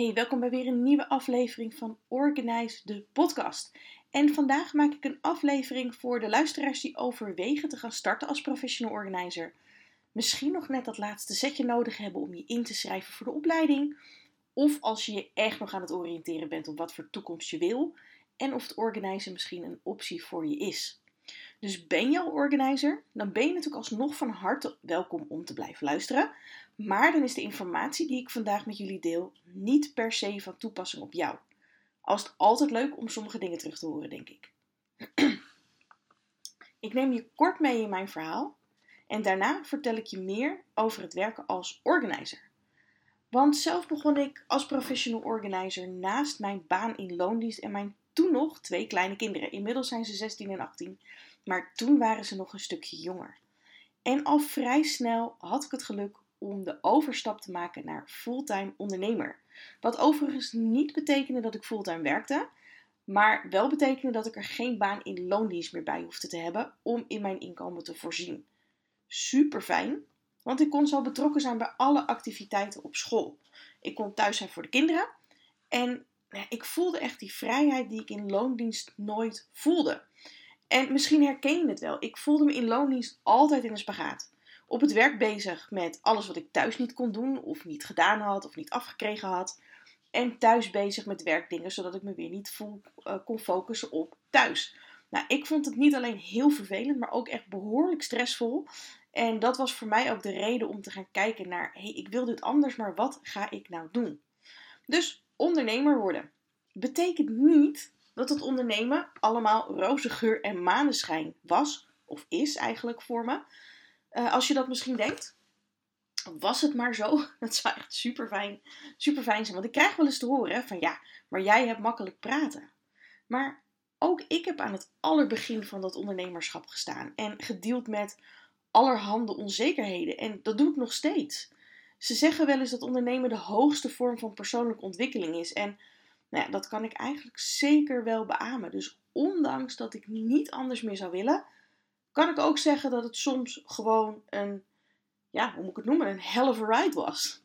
Hey, welkom bij weer een nieuwe aflevering van Organize de podcast. En vandaag maak ik een aflevering voor de luisteraars die overwegen te gaan starten als professional organizer. Misschien nog net dat laatste setje nodig hebben om je in te schrijven voor de opleiding. Of als je je echt nog aan het oriënteren bent op wat voor toekomst je wil. En of het organizer misschien een optie voor je is. Dus ben je al organizer? Dan ben je natuurlijk alsnog van harte welkom om te blijven luisteren. Maar dan is de informatie die ik vandaag met jullie deel niet per se van toepassing op jou. Al is het altijd leuk om sommige dingen terug te horen, denk ik. ik neem je kort mee in mijn verhaal en daarna vertel ik je meer over het werken als organizer. Want zelf begon ik als professional organizer naast mijn baan in loondienst en mijn toen nog twee kleine kinderen. Inmiddels zijn ze 16 en 18, maar toen waren ze nog een stukje jonger. En al vrij snel had ik het geluk om de overstap te maken naar fulltime ondernemer. Wat overigens niet betekende dat ik fulltime werkte, maar wel betekende dat ik er geen baan in loondienst meer bij hoefde te hebben om in mijn inkomen te voorzien. Super fijn, want ik kon zo betrokken zijn bij alle activiteiten op school. Ik kon thuis zijn voor de kinderen en ik voelde echt die vrijheid die ik in loondienst nooit voelde. En misschien herken je het wel. Ik voelde me in loondienst altijd in een spagaat op het werk bezig met alles wat ik thuis niet kon doen, of niet gedaan had, of niet afgekregen had. En thuis bezig met werkdingen, zodat ik me weer niet vol uh, kon focussen op thuis. Nou, ik vond het niet alleen heel vervelend, maar ook echt behoorlijk stressvol. En dat was voor mij ook de reden om te gaan kijken naar: hé, hey, ik wil dit anders, maar wat ga ik nou doen? Dus ondernemer worden betekent niet dat het ondernemen allemaal roze geur en maneschijn was, of is eigenlijk voor me. Uh, als je dat misschien denkt, was het maar zo. Dat zou echt super fijn, super fijn zijn. Want ik krijg wel eens te horen van ja, maar jij hebt makkelijk praten. Maar ook ik heb aan het allerbegin van dat ondernemerschap gestaan en gedeeld met allerhande onzekerheden. En dat doe ik nog steeds. Ze zeggen wel eens dat ondernemen de hoogste vorm van persoonlijke ontwikkeling is. En nou ja, dat kan ik eigenlijk zeker wel beamen. Dus ondanks dat ik niet anders meer zou willen, kan ik ook zeggen dat het soms gewoon een, ja, hoe moet ik het noemen, een hell of a ride was.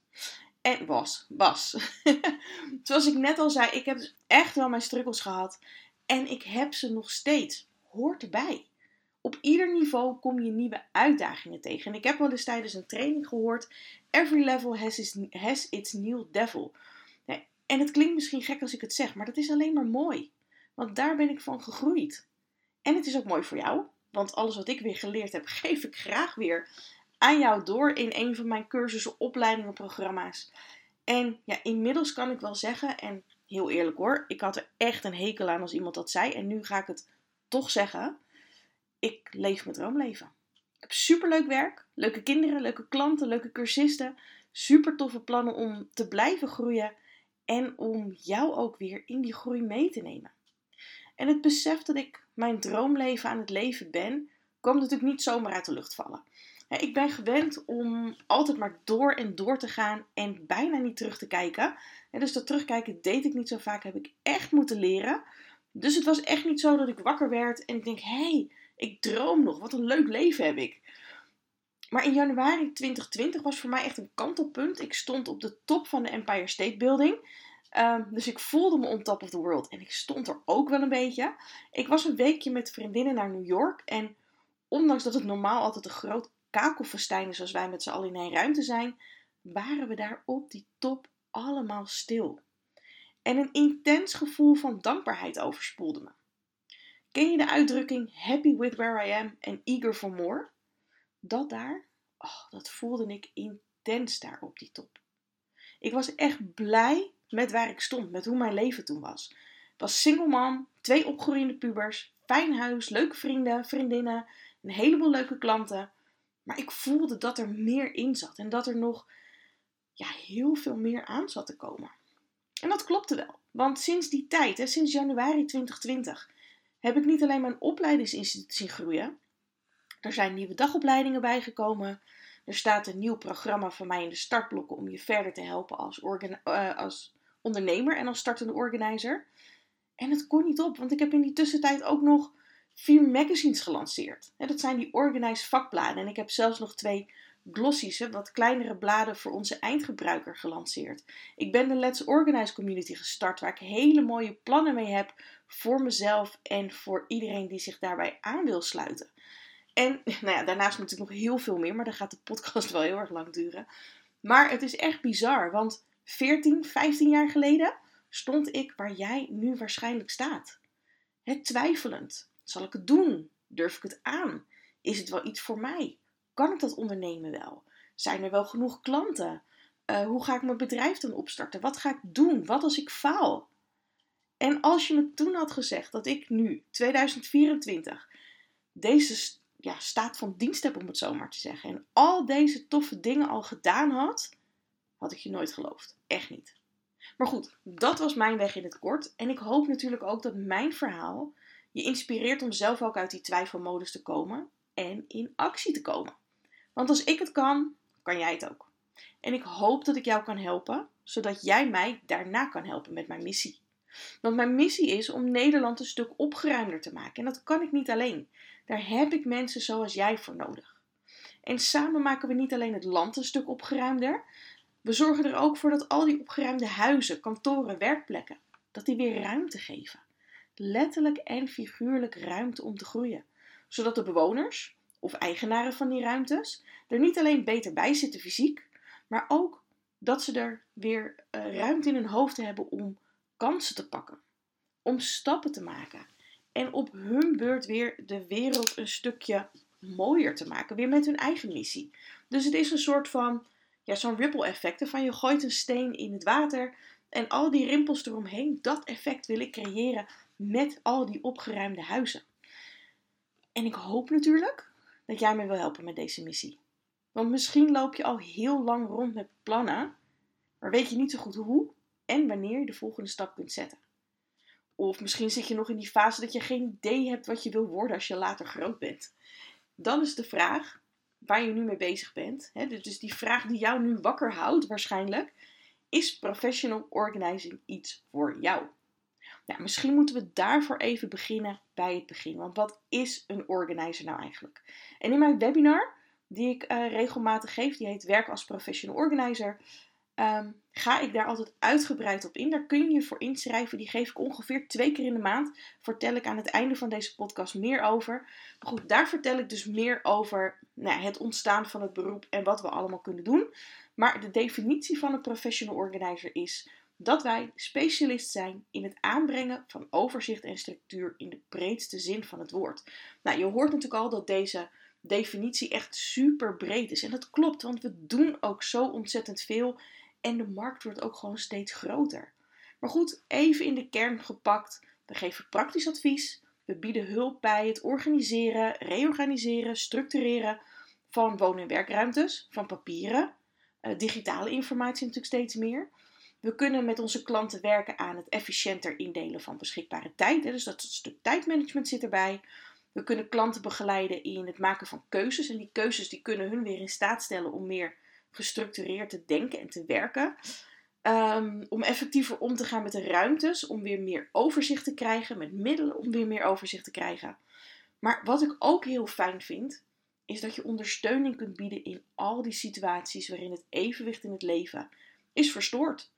En was, was. Zoals ik net al zei, ik heb dus echt wel mijn struggles gehad. En ik heb ze nog steeds. Hoort erbij. Op ieder niveau kom je nieuwe uitdagingen tegen. En ik heb wel eens tijdens een training gehoord: Every level has its, has its new devil. En het klinkt misschien gek als ik het zeg, maar dat is alleen maar mooi. Want daar ben ik van gegroeid. En het is ook mooi voor jou. Want alles wat ik weer geleerd heb, geef ik graag weer aan jou door in een van mijn cursussen, opleidingen, programma's. En ja, inmiddels kan ik wel zeggen, en heel eerlijk hoor, ik had er echt een hekel aan als iemand dat zei. En nu ga ik het toch zeggen. Ik leef mijn droomleven. Ik heb superleuk werk, leuke kinderen, leuke klanten, leuke cursisten. Super toffe plannen om te blijven groeien en om jou ook weer in die groei mee te nemen. En het besef dat ik mijn droomleven aan het leven ben, komt natuurlijk niet zomaar uit de lucht vallen. Ik ben gewend om altijd maar door en door te gaan en bijna niet terug te kijken. Dus dat terugkijken deed ik niet zo vaak, heb ik echt moeten leren. Dus het was echt niet zo dat ik wakker werd en ik denk: hé, hey, ik droom nog, wat een leuk leven heb ik. Maar in januari 2020 was voor mij echt een kantelpunt. Ik stond op de top van de Empire State Building. Ehm, dus ik voelde me on top of the world. En ik stond er ook wel een beetje. Ik was een weekje met vriendinnen naar New York. En ondanks dat het normaal altijd een groot kakelfestijn is als wij met z'n allen in één ruimte zijn, waren we daar op die top allemaal stil. En een intens gevoel van dankbaarheid overspoelde me. Ken je de uitdrukking happy with where I am and eager for more? Dat daar, oh, dat voelde ik intens daar op die top. Ik was echt blij met waar ik stond, met hoe mijn leven toen was. Ik was single man, twee opgroeiende pubers, fijn huis, leuke vrienden, vriendinnen, een heleboel leuke klanten. Maar ik voelde dat er meer in zat en dat er nog ja, heel veel meer aan zat te komen. En dat klopte wel, want sinds die tijd, hè, sinds januari 2020, heb ik niet alleen mijn opleidingsinstituut zien groeien. Er zijn nieuwe dagopleidingen bijgekomen. Er staat een nieuw programma van mij in de startblokken om je verder te helpen als, uh, als ondernemer en als startende organizer. En het kon niet op, want ik heb in die tussentijd ook nog vier magazines gelanceerd. Dat zijn die organized vakbladen. En ik heb zelfs nog twee glossies, wat kleinere bladen voor onze eindgebruiker gelanceerd. Ik ben de Let's Organize community gestart, waar ik hele mooie plannen mee heb voor mezelf en voor iedereen die zich daarbij aan wil sluiten. En nou ja, daarnaast natuurlijk nog heel veel meer, maar dan gaat de podcast wel heel erg lang duren. Maar het is echt bizar, want 14, 15 jaar geleden stond ik waar jij nu waarschijnlijk staat. Het twijfelend. Zal ik het doen? Durf ik het aan? Is het wel iets voor mij? Kan ik dat ondernemen wel? Zijn er wel genoeg klanten? Uh, hoe ga ik mijn bedrijf dan opstarten? Wat ga ik doen? Wat als ik faal? En als je me toen had gezegd dat ik nu, 2024, deze ja, staat van dienst heb, om het zo maar te zeggen, en al deze toffe dingen al gedaan had, had ik je nooit geloofd. Echt niet. Maar goed, dat was mijn weg in het kort. En ik hoop natuurlijk ook dat mijn verhaal je inspireert om zelf ook uit die twijfelmodus te komen en in actie te komen. Want als ik het kan, kan jij het ook. En ik hoop dat ik jou kan helpen, zodat jij mij daarna kan helpen met mijn missie. Want mijn missie is om Nederland een stuk opgeruimder te maken. En dat kan ik niet alleen. Daar heb ik mensen zoals jij voor nodig. En samen maken we niet alleen het land een stuk opgeruimder. We zorgen er ook voor dat al die opgeruimde huizen, kantoren, werkplekken, dat die weer ruimte geven. Letterlijk en figuurlijk ruimte om te groeien. Zodat de bewoners of eigenaren van die ruimtes er niet alleen beter bij zitten fysiek, maar ook dat ze er weer uh, ruimte in hun hoofd hebben om kansen te pakken, om stappen te maken en op hun beurt weer de wereld een stukje mooier te maken, weer met hun eigen missie. Dus het is een soort van, ja, zo'n ripple effect, van je gooit een steen in het water en al die rimpels eromheen, dat effect wil ik creëren met al die opgeruimde huizen. En ik hoop natuurlijk dat jij me wil helpen met deze missie. Want misschien loop je al heel lang rond met plannen, maar weet je niet zo goed hoe en wanneer je de volgende stap kunt zetten. Of misschien zit je nog in die fase dat je geen idee hebt wat je wil worden als je later groot bent. Dan is de vraag waar je nu mee bezig bent. Hè, dus die vraag die jou nu wakker houdt waarschijnlijk. Is professional organizing iets voor jou? Nou, misschien moeten we daarvoor even beginnen bij het begin. Want wat is een organizer nou eigenlijk? En in mijn webinar, die ik uh, regelmatig geef, die heet Werk als Professional Organizer, Ehm, ga ik daar altijd uitgebreid op in. Daar kun je je voor inschrijven. Die geef ik ongeveer twee keer in de maand. Vertel ik aan het einde van deze podcast meer over. Maar goed, daar vertel ik dus meer over nou, het ontstaan van het beroep en wat we allemaal kunnen doen. Maar de definitie van een professional organizer is dat wij specialist zijn in het aanbrengen van overzicht en structuur in de breedste zin van het woord. Nou, je hoort natuurlijk al dat deze definitie echt super breed is. En dat klopt, want we doen ook zo ontzettend veel en de markt wordt ook gewoon steeds groter. Maar goed, even in de kern gepakt. We geven praktisch advies. We bieden hulp bij het organiseren, reorganiseren, structureren van woon- en werkruimtes, van papieren, uh, digitale informatie natuurlijk steeds meer. We kunnen met onze klanten werken aan het efficiënter indelen van beschikbare tijd. Hè, dus dat stuk tijdmanagement zit erbij. We kunnen klanten begeleiden in het maken van keuzes. En die keuzes die kunnen hun weer in staat stellen om meer gestructureerd te denken en te werken. Ehm, om effectiever om te gaan met de ruimtes, om weer meer overzicht te krijgen, met middelen om weer meer overzicht te krijgen. Maar wat ik ook heel fijn vind, is dat je ondersteuning kunt bieden in al die situaties waarin het evenwicht in het leven is verstoord.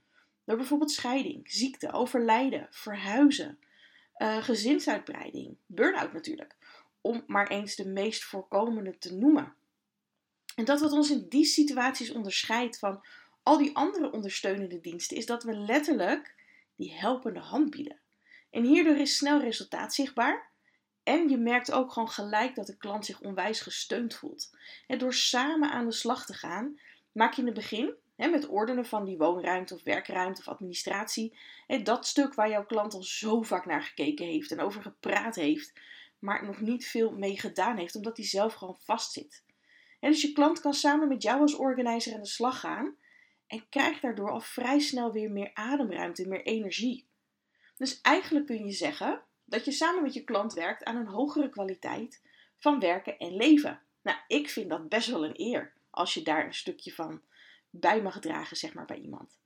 Door bijvoorbeeld scheiding, ziekte, overlijden, verhuizen, uh, gezinsuitbreiding, burn-out natuurlijk. Om maar eens de meest voorkomende te noemen. En dat wat ons in die situaties onderscheidt van al die andere ondersteunende diensten, is dat we letterlijk die helpende hand bieden. En hierdoor is snel resultaat zichtbaar. En je merkt ook gewoon gelijk dat de klant zich onwijs gesteund voelt. En door samen aan de slag te gaan, maak je in het begin, hè, met ordenen van die woonruimte of werkruimte of administratie, hè, dat stuk waar jouw klant al zo vaak naar gekeken heeft en over gepraat heeft, maar nog niet veel mee gedaan heeft, omdat hij zelf gewoon vastzit. En dus je klant kan samen met jou als organizer aan de slag gaan en krijgt daardoor al vrij snel weer meer ademruimte, meer energie. Dus eigenlijk kun je zeggen dat je samen met je klant werkt aan een hogere kwaliteit van werken en leven. Nou, ik vind dat best wel een eer als je daar een stukje van bij mag dragen, zeg maar, bij iemand.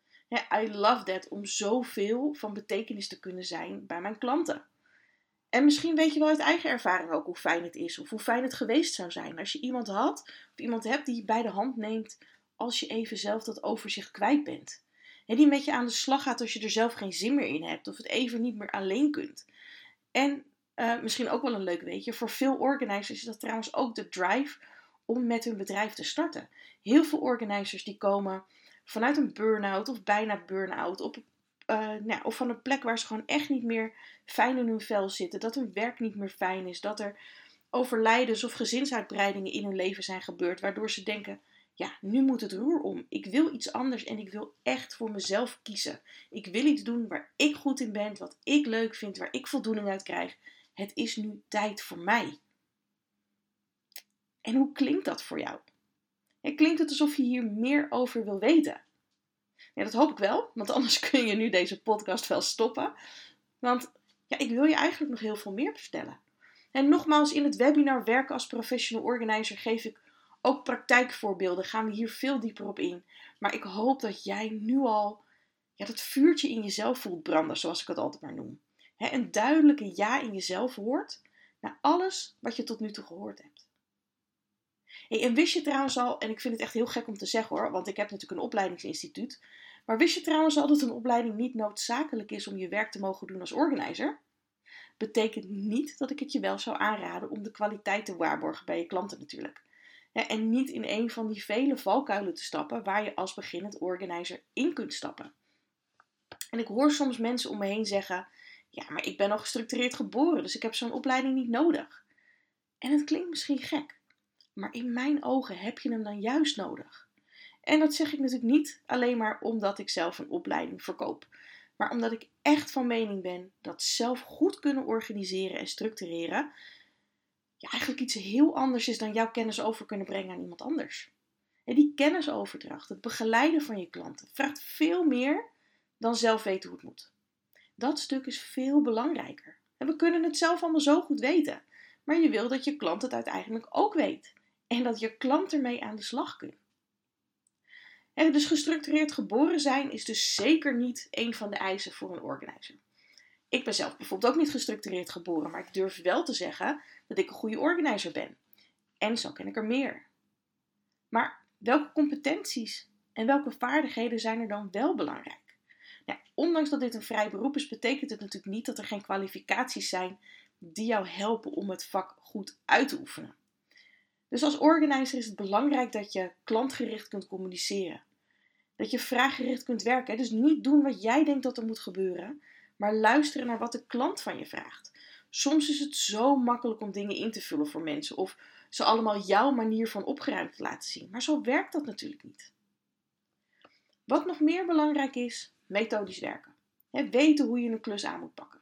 I love that om zoveel van betekenis te kunnen zijn bij mijn klanten. En misschien weet je wel uit eigen ervaring ook hoe fijn het is of hoe fijn het geweest zou zijn als je iemand had of iemand hebt die je bij de hand neemt als je even zelf dat overzicht kwijt bent. En die met je aan de slag gaat als je er zelf geen zin meer in hebt of het even niet meer alleen kunt. En uh, misschien ook wel een leuk weetje, voor veel organizers is dat trouwens ook de drive om met hun bedrijf te starten. Heel veel organizers die komen vanuit een burn-out of bijna burn-out op uh, nou, of van een plek waar ze gewoon echt niet meer fijn in hun vel zitten, dat hun werk niet meer fijn is, dat er overlijdens of gezinsuitbreidingen in hun leven zijn gebeurd, waardoor ze denken: ja, nu moet het roer om. Ik wil iets anders en ik wil echt voor mezelf kiezen. Ik wil iets doen waar ik goed in ben, wat ik leuk vind, waar ik voldoening uit krijg. Het is nu tijd voor mij. En hoe klinkt dat voor jou? Klinkt het alsof je hier meer over wil weten. Ja, dat hoop ik wel, want anders kun je nu deze podcast wel stoppen. Want ja, ik wil je eigenlijk nog heel veel meer vertellen. En nogmaals, in het webinar Werken als Professional Organizer geef ik ook praktijkvoorbeelden. Gaan we hier veel dieper op in. Maar ik hoop dat jij nu al ja, dat vuurtje in jezelf voelt branden, zoals ik het altijd maar noem. He, een duidelijke ja in jezelf hoort naar alles wat je tot nu toe gehoord hebt. En wist je trouwens al, en ik vind het echt heel gek om te zeggen hoor, want ik heb natuurlijk een opleidingsinstituut. Maar wist je trouwens al dat een opleiding niet noodzakelijk is om je werk te mogen doen als organizer? Betekent niet dat ik het je wel zou aanraden om de kwaliteit te waarborgen bij je klanten natuurlijk. en niet in een van die vele valkuilen te stappen waar je als beginnend organizer in kunt stappen. En ik hoor soms mensen om me heen zeggen: Ja, maar ik ben al gestructureerd geboren, dus ik heb zo'n opleiding niet nodig. En het klinkt misschien gek, maar in mijn ogen heb je hem dan juist nodig. En dat zeg ik natuurlijk niet alleen maar omdat ik zelf een opleiding verkoop, maar omdat ik echt van mening ben dat zelf goed kunnen organiseren en structureren ja, eigenlijk iets heel anders is dan jouw kennis over kunnen brengen aan iemand anders. En die kennisoverdracht, het begeleiden van je klanten, vraagt veel meer dan zelf weten hoe het moet. Dat stuk is veel belangrijker. En we kunnen het zelf allemaal zo goed weten, maar je wil dat je klant het uiteindelijk ook weet en dat je klant ermee aan de slag kunt. En dus gestructureerd geboren zijn is dus zeker niet een van de eisen voor een organizer. Ik ben zelf bijvoorbeeld ook niet gestructureerd geboren, maar ik durf wel te zeggen dat ik een goede organizer ben. En zo ken ik er meer. Maar welke competenties en welke vaardigheden zijn er dan wel belangrijk? Nou, ondanks dat dit een vrij beroep is, betekent het natuurlijk niet dat er geen kwalificaties zijn die jou helpen om het vak goed uit te oefenen. Dus als organizer is het belangrijk dat je klantgericht kunt communiceren. Dat je vraaggericht kunt werken. Dus niet doen wat jij denkt dat er moet gebeuren, maar luisteren naar wat de klant van je vraagt. Soms is het zo makkelijk om dingen in te vullen voor mensen of ze allemaal jouw manier van opgeruimd te laten zien. Maar zo werkt dat natuurlijk niet. Wat nog meer belangrijk is, methodisch werken. weten hoe je een klus aan moet pakken.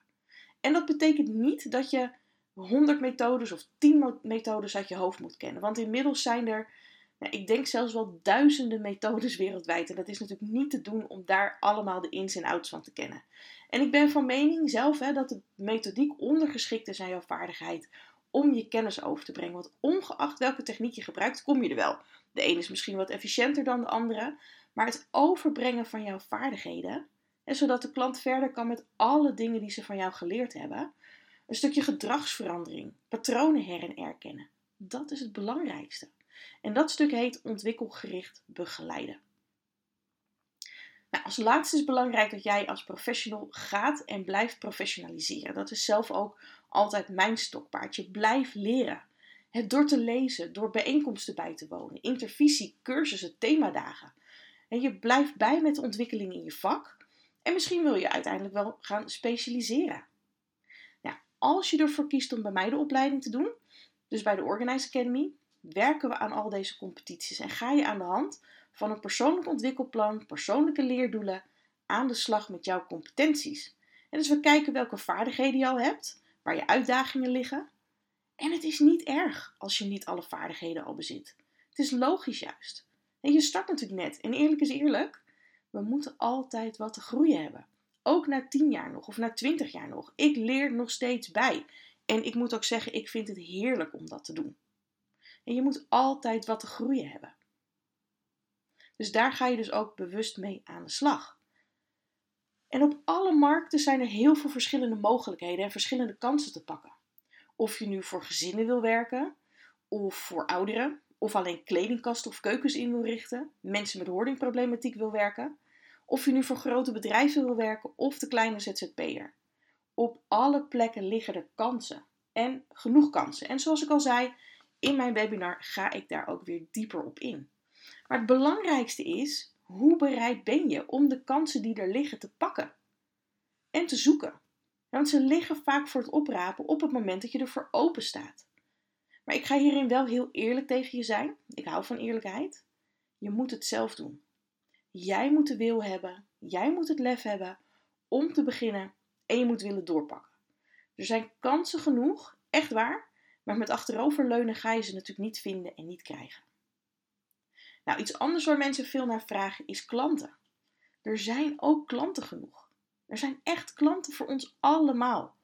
En dat betekent niet dat je 100 methodes of 10 methodes uit je hoofd moet kennen. Want inmiddels zijn er, nou, ik denk zelfs wel duizenden methodes wereldwijd. En dat is natuurlijk niet te doen om daar allemaal de ins en outs van te kennen. En ik ben van mening zelf hè, dat de methodiek ondergeschikt is aan jouw vaardigheid om je kennis over te brengen. Want ongeacht welke techniek je gebruikt, kom je er wel. De ene is misschien wat efficiënter dan de andere. Maar het overbrengen van jouw vaardigheden, en zodat de klant verder kan met alle dingen die ze van jou geleerd hebben, een stukje gedragsverandering, patronen her en erkennen. Dat is het belangrijkste. En dat stuk heet ontwikkelgericht begeleiden. Nou, als laatste is belangrijk dat jij als professional gaat en blijft professionaliseren. Dat is zelf ook altijd mijn stokpaardje. Blijf leren. Het door te lezen, door bijeenkomsten bij te wonen, intervisie, cursussen, themadagen. En je blijft bij met de ontwikkeling in je vak. En misschien wil je uiteindelijk wel gaan specialiseren als je ervoor kiest om bij mij de opleiding te doen, dus bij de Organize Academy, werken we aan al deze competities en ga je aan de hand van een persoonlijk ontwikkelplan, persoonlijke leerdoelen, aan de slag met jouw competenties. En dus we kijken welke vaardigheden je al hebt, waar je uitdagingen liggen. En het is niet erg als je niet alle vaardigheden al bezit. Het is logisch juist. En je start natuurlijk net. En eerlijk is eerlijk, we moeten altijd wat te groeien hebben. Ook na 10 jaar nog of na 20 jaar nog. Ik leer nog steeds bij. En ik moet ook zeggen, ik vind het heerlijk om dat te doen. En je moet altijd wat te groeien hebben. Dus daar ga je dus ook bewust mee aan de slag. En op alle markten zijn er heel veel verschillende mogelijkheden en verschillende kansen te pakken. Of je nu voor gezinnen wil werken, of voor ouderen, of alleen kledingkasten of keukens in wil richten, mensen met hoardingproblematiek wil werken, of je nu voor grote bedrijven wil werken of de kleine ZZP'er. Op alle plekken liggen er kansen en genoeg kansen. En zoals ik al zei, in mijn webinar ga ik daar ook weer dieper op in. Maar het belangrijkste is, hoe bereid ben je om de kansen die er liggen te pakken en te zoeken? Want ze liggen vaak voor het oprapen op het moment dat je ervoor open staat. Maar ik ga hierin wel heel eerlijk tegen je zijn. Ik hou van eerlijkheid. Je moet het zelf doen. Jij moet de wil hebben, jij moet het lef hebben om te beginnen en je moet willen doorpakken. Er zijn kansen genoeg, echt waar, maar met achteroverleunen ga je ze natuurlijk niet vinden en niet krijgen. Nou, iets anders waar mensen veel naar vragen is klanten. Er zijn ook klanten genoeg. Er zijn echt klanten voor ons allemaal.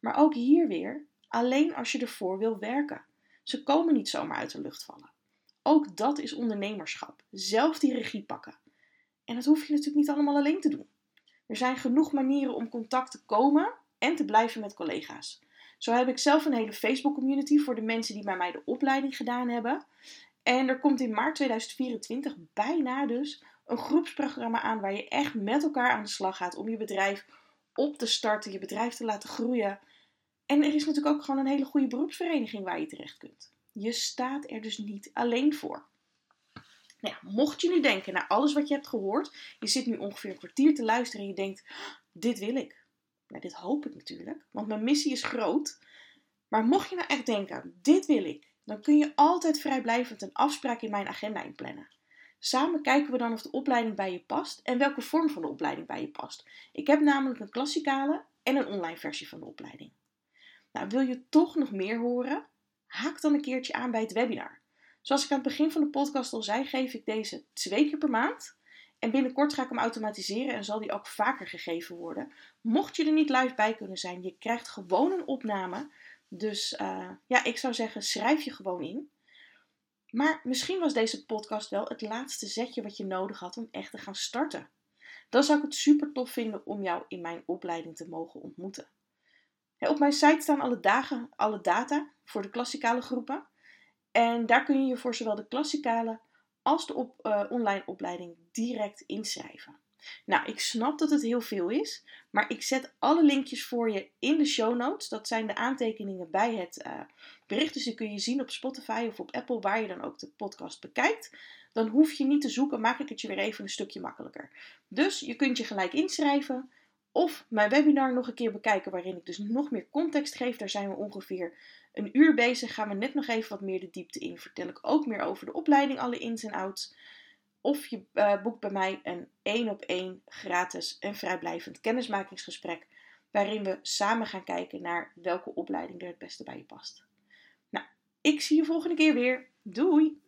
Maar ook hier weer, alleen als je ervoor wil werken. Ze komen niet zomaar uit de lucht vallen. Ook dat is ondernemerschap. Zelf die regie pakken. En dat hoef je natuurlijk niet allemaal alleen te doen. Er zijn genoeg manieren om contact te komen en te blijven met collega's. Zo heb ik zelf een hele Facebook community voor de mensen die bij mij de opleiding gedaan hebben. En er komt in maart 2024 bijna dus een groepsprogramma aan waar je echt met elkaar aan de slag gaat om je bedrijf op te starten, je bedrijf te laten groeien. En er is natuurlijk ook gewoon een hele goede beroepsvereniging waar je terecht kunt. Je staat er dus niet alleen voor. Nou mocht je nu denken, naar alles wat je hebt gehoord, je zit nu ongeveer een kwartier te luisteren en je denkt, dit wil ik. Nou, dit hoop ik natuurlijk, want mijn missie is groot. Maar mocht je nou echt denken, dit wil ik, dan kun je altijd vrijblijvend een afspraak in mijn agenda inplannen. Samen kijken we dan of de opleiding bij je past en welke vorm van de opleiding bij je past. Ik heb namelijk een klassikale en een online versie van de opleiding. Nou, wil je toch nog meer horen? Haak dan een keertje aan bij het webinar. Zoals ik aan het begin van de podcast al zei, geef ik deze twee keer per maand. En binnenkort ga ik hem automatiseren en zal die ook vaker gegeven worden. Mocht je er niet live bij kunnen zijn, je krijgt gewoon een opname. Dus uh, ja, ik zou zeggen, schrijf je gewoon in. Maar misschien was deze podcast wel het laatste zetje wat je nodig had om echt te gaan starten. Dan zou ik het super tof vinden om jou in mijn opleiding te mogen ontmoeten. Op mijn site staan alle dagen, alle data voor de klassikale groepen. En daar kun je je voor zowel de klassikale als de op, uh, online opleiding direct inschrijven. Nou, ik snap dat het heel veel is, maar ik zet alle linkjes voor je in de show notes. Dat zijn de aantekeningen bij het uh, bericht, dus die kun je zien op Spotify of op Apple, waar je dan ook de podcast bekijkt. Dan hoef je niet te zoeken, maak ik het je weer even een stukje makkelijker. Dus je kunt je gelijk inschrijven. Of mijn webinar nog een keer bekijken, waarin ik dus nog meer context geef. Daar zijn we ongeveer een uur bezig. Gaan we net nog even wat meer de diepte in. Vertel ik ook meer over de opleiding, alle ins en outs. Of je uh, boekt bij mij een één op één gratis en vrijblijvend kennismakingsgesprek. Waarin we samen gaan kijken naar welke opleiding er het beste bij je past. Nou, ik zie je volgende keer weer. Doei!